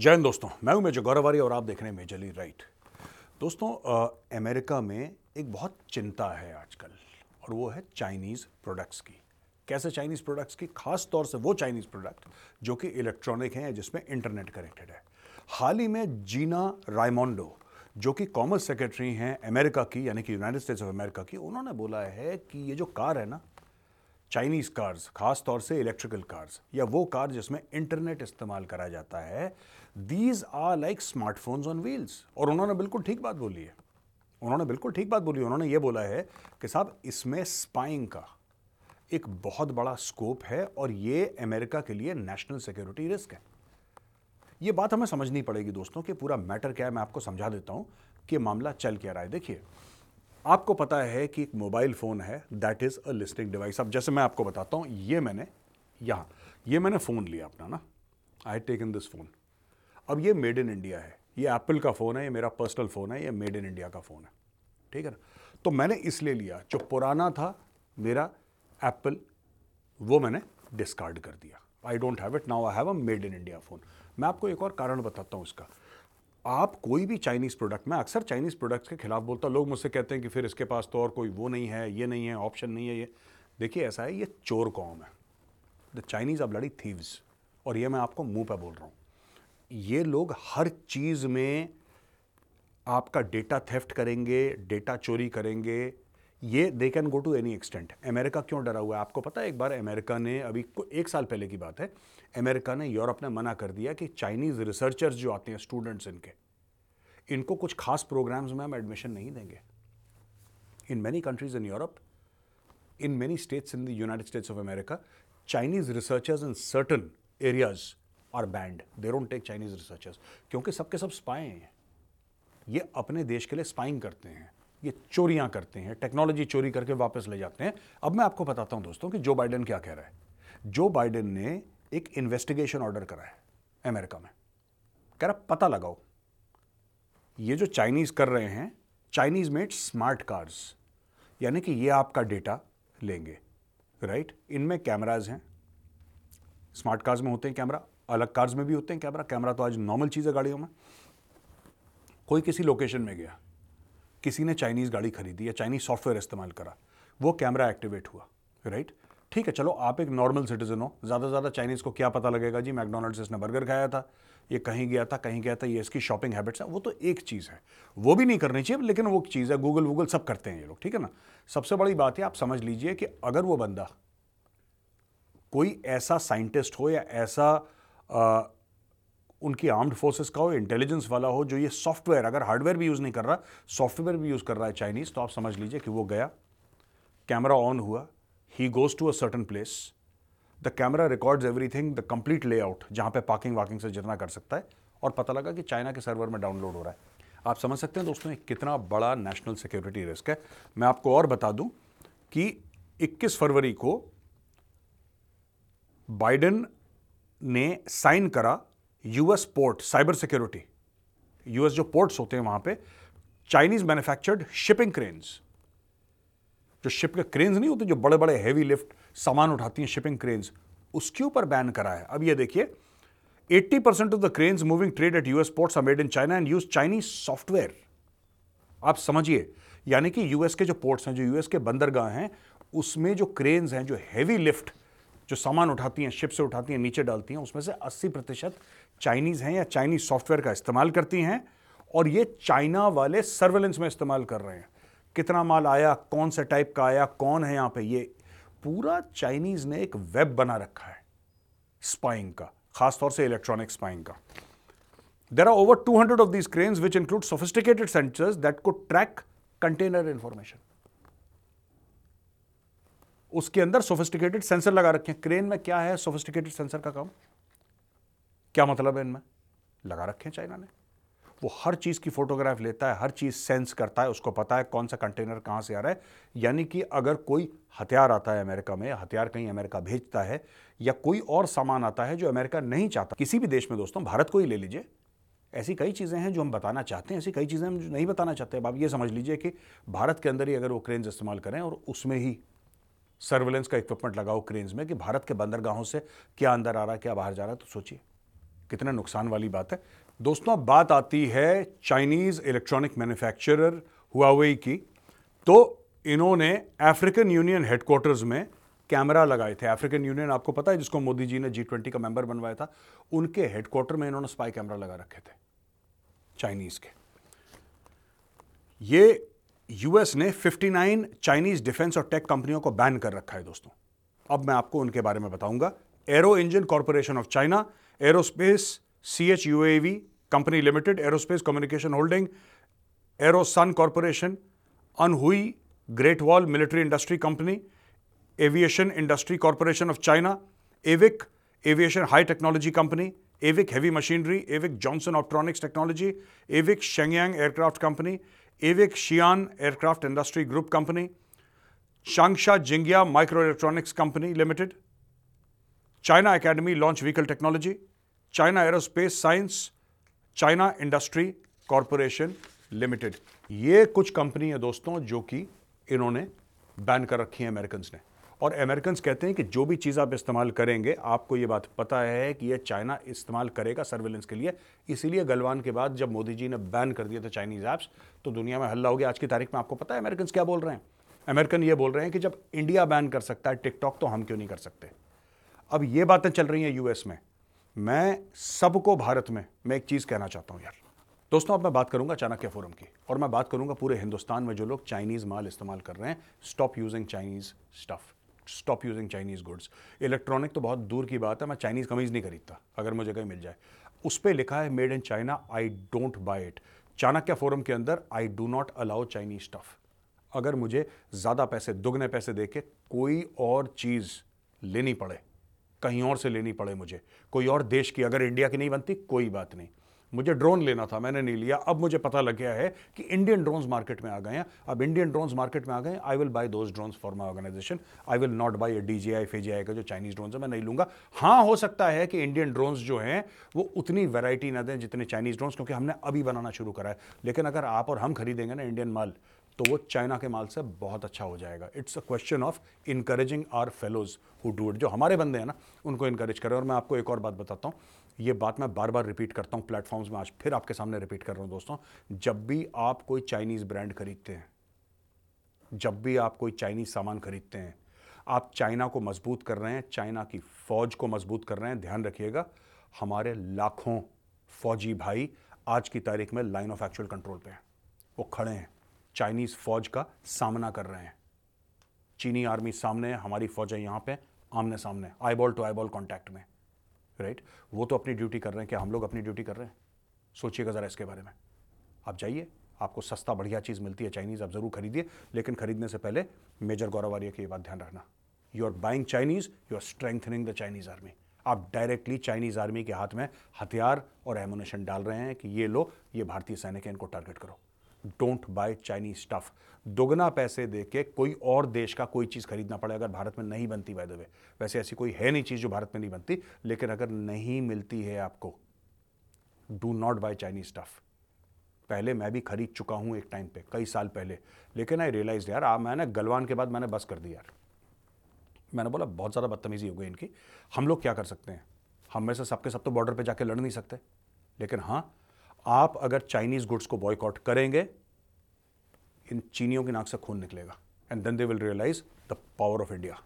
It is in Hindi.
जय हिंद दोस्तों मैं हूँ मेजर गौरवारी और आप देख रहे हैं मेजरली राइट। दोस्तों अ, अमेरिका में एक बहुत चिंता है आजकल और वो है चाइनीज़ प्रोडक्ट्स की। कैसे चाइनीज़ प्रोडक्ट्स की? खास तौर से वो चाइनीज़ प्रोडक्ट जो कि इलेक्ट्रॉनिक हैं जिसमें इंटरनेट कनेक्टेड है। हाल ही में जीना रायमोंडो जो कि कॉमर्स सेक्रेटरी हैं अमेरिका की यानी कि यूनाइटेड स्टेट्स ऑफ़ अमेरिका की उन्होंने बोला है कि ये जो कार है ना चाइनीज़ कार्स खास तौर से इलेक्ट्रिकल कार्स या वो कार जिसमें इंटरनेट इस्तेमाल करा जाता है these are like smartphones on wheels और उन्होंने बिल्कुल ठीक बात बोली है। उन्होंने बिल्कुल ठीक बात बोली उन्होंने ये बोला है कि साहब, इसमें स्पाइंग का एक बहुत बड़ा स्कोप है और ये अमेरिका के लिए नेशनल सिक्योरिटी रिस्क है। ये बात हमें समझनी पड़ेगी दोस्तों कि पूरा मैटर क्या है, मैं आपको समझा देता हूँ कि मामला चल क्या रहा है। देखिए आपको पता है कि एक मोबाइल फ़ोन है that is a listing device अब जैसे मैं आपको बताता हूँ, ये मैंने यहाँ, ये मैंने फ़ोन लिया अपना ना। आई टेकन दिस फ़ोन अब ये मेड इन इंडिया है। ये एप्पल का फ़ोन है, ये मेरा पर्सनल फ़ोन है, ये मेड इन इंडिया का फ़ोन है। ठीक है ना? तो मैंने इसलिए लिया, जो पुराना था मेरा एप्पल वो मैंने डिस्कार्ड कर दिया। I don't have it now I have a made in India phone मैं आपको एक और कारण बताता हूँ इसका। आप कोई भी चाइनीज़ प्रोडक्ट मैं अक्सर चाइनीज़ प्रोडक्ट्स के खिलाफ बोलता हूँ, लोग मुझसे कहते हैं कि फिर इसके पास तो और कोई वो नहीं है, ये नहीं है ऑप्शन नहीं है, ये। देखिए, ऐसा है, ये चोर कौम है। The Chinese are bloody thieves और ये मैं आपको मुँह पे बोल रहा हूँ। ये लोग हर चीज़ में आपका डेटा थेफ्ट करेंगे डेटा चोरी करेंगे ये they can go to any extent America क्यों डरा हुआ है आपको पता है एक बार अमेरिका ने अभी एक साल पहले की बात है अमेरिका ने यूरोप ने मना कर दिया कि चाइनीज़ रिसर्चर्स जो आते हैं स्टूडेंट्स इनके इनको कुछ खास प्रोग्राम्स में हम एडमिशन नहीं देंगे in many countries in Europe in many states in the United States of America, Chinese researchers in certain areas are banned. They don't take Chinese researchers. क्योंकि सबके सब स्पाए हैं ये अपने देश के लिए स्पाइंग करते हैं ये चोरियाँ करते हैं टेक्नोलॉजी चोरी करके वापस ले जाते हैं। अब मैं आपको बताता हूँ दोस्तों कि जो बाइडेन क्या कह रहा है। जो बाइडेन ने एक इन्वेस्टिगेशन ऑर्डर करा है अमेरिका में। कह रहा, पता लगाओ, ये जो चाइनीज़ कर रहे हैं चाइनीज़ मेड स्मार्ट कार्स यानी कि ये आपका डेटा लेंगे राइट इनमें कैमराज हैं। स्मार्ट कार्स में होते हैं कैमरा अलग कार्स में भी होते हैं कैमरा कैमरा तो आज नॉर्मल चीज़ है गाड़ियों में। कोई किसी लोकेशन में गया किसी ने चाइनीज़ गाड़ी खरीदी या चाइनीज़ सॉफ्टवेयर इस्तेमाल करा, वो कैमरा एक्टिवेट हुआ राइट ठीक है, चलो, आप एक नॉर्मल सिटीजन हो, ज़्यादा से ज़्यादा चाइनीज़ को क्या पता लगेगा? जी मैकडोनल्ड्स इसने बर्गर खाया था, ये कहीं गया था, कहीं गया था, ये इसकी शॉपिंग हैबिट्स है, वो तो एक चीज़ है। वो भी नहीं करनी चाहिए, लेकिन वो चीज़ है गूगल वूगल सब करते हैं ये लोग, ठीक है ना? सबसे बड़ी बात है, आप समझ लीजिए कि अगर वो बंदा कोई ऐसा साइंटिस्ट हो या ऐसा उनकी आर्म्ड फोर्सेस का हो इंटेलिजेंस वाला हो, जो ये सॉफ्टवेयर अगर हार्डवेयर भी यूज़ नहीं कर रहा सॉफ्टवेयर भी यूज़ कर रहा है चाइनीज़ तो आप समझ लीजिए कि वो गया। कैमरा ऑन हुआ। He goes to a certain place the camera records everything the complete layout जहाँ पे पार्किंग वाकिंग से जितना कर सकता है। और पता लगा कि चाइना के सर्वर में डाउनलोड हो रहा है। आप समझ सकते हैं दोस्तों कितना बड़ा नेशनल सिक्योरिटी रिस्क है। मैं आपको और बता दूँ कि 21 फरवरी को बाइडेन ने साइन करा US port cyber security US जो पोर्ट्स होते हैं वहाँ पे चाइनीज़ मैन्युफैक्चर्ड शिपिंग क्रेन्स जो शिप के क्रेन्स नहीं होते, जो बड़े बड़े हैवी लिफ्ट सामान उठाती हैं शिपिंग क्रेन्स उसके ऊपर बैन करा है। अब ये देखिए 80 percent of the cranes moving trade at US ports are made in China and use Chinese software आप समझिए, यानी कि यूएस के जो पोर्ट्स हैं, जो यूएस के बंदरगाह हैं, उसमें जो क्रेन्स हैं, जो हैवी लिफ्ट जो सामान उठाती हैं शिप से उठाती हैं, नीचे डालती हैं, उसमें से 80 प्रतिशत चाइनीज़ हैं या चाइनीज़ सॉफ्टवेयर का इस्तेमाल करती हैं और ये चाइना वाले सर्वेलेंस में इस्तेमाल कर रहे हैं। कितना माल आया, कौन से टाइप का आया, कौन है यहाँ पे? ये पूरा चाइनीज़ ने एक वेब बना रखा है, स्पाइंग का, खासतौर से इलेक्ट्रॉनिक स्पाइंग का। There are over 200 of these cranes which include sophisticated sensors that could track container information. उसके अंदर सोफिस्टिकेटेड सेंसर लगा रखे हैं। क्रेन में क्या है सोफिस्टिकेटेड सेंसर का काम? क्या मतलब है इनमें? लगा रखे हैं चाइना ने। वो हर चीज़ की फोटोग्राफ लेता है, हर चीज़ सेंस करता है, उसको पता है कौन सा कंटेनर कहाँ से आ रहा है। यानी कि अगर कोई हथियार आता है अमेरिका में हथियार कहीं अमेरिका भेजता है, या कोई और सामान आता है जो अमेरिका नहीं चाहता, किसी भी देश में दोस्तों, भारत को ही ले लीजिए। ऐसी कई चीज़ें हैं जो हम बताना चाहते हैं, ऐसी कई चीज़ें हम जो नहीं बताना चाहते अब आप ये समझ लीजिए कि भारत के अंदर ही अगर वो क्रेन्स इस्तेमाल करें और उसमें ही सर्वेलेंस का इक्विपमेंट लगाओ क्रेन्स में कि भारत के बंदरगाहों से क्या अंदर आ रहा है, क्या बाहर जा रहा है तो सोचिए। कितना नुकसान वाली बात है। दोस्तों, अब बात आती है चाइनीज़ इलेक्ट्रॉनिक मैन्युफैक्चरर हुआवेई की। तो इन्होंने अफ्रीकन यूनियन हेडक्वार्टर्स में कैमरा लगाए थे। अफ्रीकन यूनियन आपको पता है, जिसको मोदी जी ने जी ट्वेंटी का मेंबर बनवाया था, उनके हेडक्वार्टर में इन्होंने स्पाई कैमरा लगा रखे थे चाइनीज़ के। ये यूएस ने 59 चाइनीज़ डिफेंस और टेक कंपनियों को बैन कर रखा है, दोस्तों। अब मैं आपको उनके बारे में बताऊँगा। Aero Engine Corporation of China, Aerospace CHUAV Company Limited, Aerospace Communication Holding, Aerosun Corporation, Anhui Great Wall Military Industry Company, Aviation Industry Corporation of China, AVIC Aviation High Technology Company, AVIC Heavy Machinery, AVIC Johnson Optronics Technology, AVIC Shenyang Aircraft Company, AVIC Xi'an Aircraft Industry Group Company, Changsha Jingya Microelectronics Company Limited, China academy launch vehicle technology China aerospace science China industry corporation limited ये कुछ कंपनी है दोस्तों जो कि इन्होंने बैन कर रखी है अमेरिकन ने। और अमेरिकन कहते हैं कि जो भी चीज़ आप इस्तेमाल करेंगे, आपको ये बात पता है कि ये चाइना इस्तेमाल करेगा सर्वेलेंस के लिए। इसीलिए गलवान के बाद जब मोदी जी ने बैन कर दिया था चाइनीज़ ऐप्स तो दुनिया में हल्ला हो गया। आज की तारीख में आपको पता है अमेरिकन क्या बोल रहे हैं? अमेरिकन ये बोल रहे हैं कि जब इंडिया बैन कर सकता है टिकटॉक तो हम क्यों नहीं कर सकते? अब ये बातें चल रही हैं यूएस में। मैं सबको भारत में, मैं एक चीज़ कहना चाहता हूँ यार। दोस्तों, अब मैं बात करूँगा चाणक्य फोरम की, और मैं बात करूँगा पूरे हिंदुस्तान में जो लोग चाइनीज़ माल इस्तेमाल कर रहे हैं। Stop using Chinese stuff stop using Chinese goods electronic तो बहुत दूर की बात है, मैं चाइनीज़ कमीज़ नहीं खरीदता, अगर मुझे कहीं मिल जाए। उस पर लिखा है made in China I don't buy it Chanakya forum के अंदर I do not allow Chinese stuff अगर मुझे ज़्यादा पैसे, दुगने पैसे दे के कोई और चीज़ लेनी पड़े कहीं और से लेनी पड़े मुझे। कोई और देश की अगर इंडिया की नहीं बनती, कोई बात नहीं। मुझे ड्रोन लेना था, मैंने नहीं लिया। अब मुझे पता लग गया है कि इंडियन ड्रोन्स मार्केट में आ गए हैं। अब इंडियन ड्रोन्स मार्केट में आ गए I will buy those drones for my organisation I will not buy a D J I फे का जो चाइनीज़ ड्रोन्स है, मैं नहीं लूँगा। हाँ हो सकता है कि इंडियन ड्रोन्स जो हैं, वो उतनी वेराइटी ना दें जितने चाइनीज़ ड्रोन्स क्योंकि हमने अभी बनाना शुरू करा है। लेकिन अगर आप और हम खरीदेंगे ना इंडियन माल तो वो चाइना के माल से बहुत अच्छा हो जाएगा। It's a question of encouraging our fellows who do it जो हमारे बंदे हैं ना, उनको इनकरेज करें। और मैं आपको एक और बात बताता हूँ। ये बात मैं बार बार रिपीट करता हूँ प्लेटफॉर्म्स में, आज फिर आपके सामने रिपीट कर रहा हूँ दोस्तों। जब भी आप कोई चाइनीज़ ब्रांड खरीदते हैं, जब भी आप कोई चाइनीज़ सामान खरीदते हैं, आप चाइना को मज़बूत कर रहे हैं चाइना की फ़ौज को मज़बूत कर रहे हैं, ध्यान रखिएगा, हमारे लाखों फौजी भाई आज की तारीख में लाइन ऑफ़ एक्चुअल कंट्रोल पे हैं। वो खड़े हैं चाइनीज़ फ़ौज का सामना कर रहे हैं। चीनी आर्मी सामने है, हमारी फ़ौजें यहाँ पे आमने सामने आईबॉल टू आईबॉल कॉन्टैक्ट में। राइट वो तो अपनी ड्यूटी कर रहे हैं क्या हम लोग अपनी ड्यूटी कर रहे हैं। सोचिएगा ज़रा इसके बारे में। आप जाइए, आपको सस्ता बढ़िया चीज़ मिलती है चाइनीज़ आप ज़रूर खरीदिए, लेकिन खरीदने से पहले मेजर गौरव आर्य की बात ध्यान रखना। You are buying Chinese you are strengthening the Chinese army आप डायरेक्टली चाइनीज़ आर्मी के हाथ में हथियार और एमुनेशन डाल रहे हैं कि ये लो, ये भारतीय सैनिक है, इनको टारगेट करो। डोंट बाय चाइनीज़ स्टफ़ दोगुना पैसे दे के कोई और देश का कोई चीज़ खरीदना पड़े अगर भारत में नहीं बनती बाय वे वैसे ऐसी कोई है नहीं चीज़ जो भारत में नहीं बनती लेकिन अगर नहीं मिलती है आपको do not buy Chinese stuff पहले मैं भी खरीद चुका हूँ एक टाइम पे कई साल पहले लेकिन आई रियलाइज़ यार आ, मैंने गलवान के बाद मैंने बस कर दी यार। मैंने बोला बहुत ज़्यादा बदतमीजी हो गई इनकी। हम लोग क्या कर सकते हैं? हम में से सबके सब तो बॉर्डर पे जाके लड़ नहीं सकते। लेकिन हाँ आप अगर चाइनीज़ गुड्स को बॉयकॉट करेंगे, इन चीनियों की नाक से खून निकलेगा and then they will realise the power of India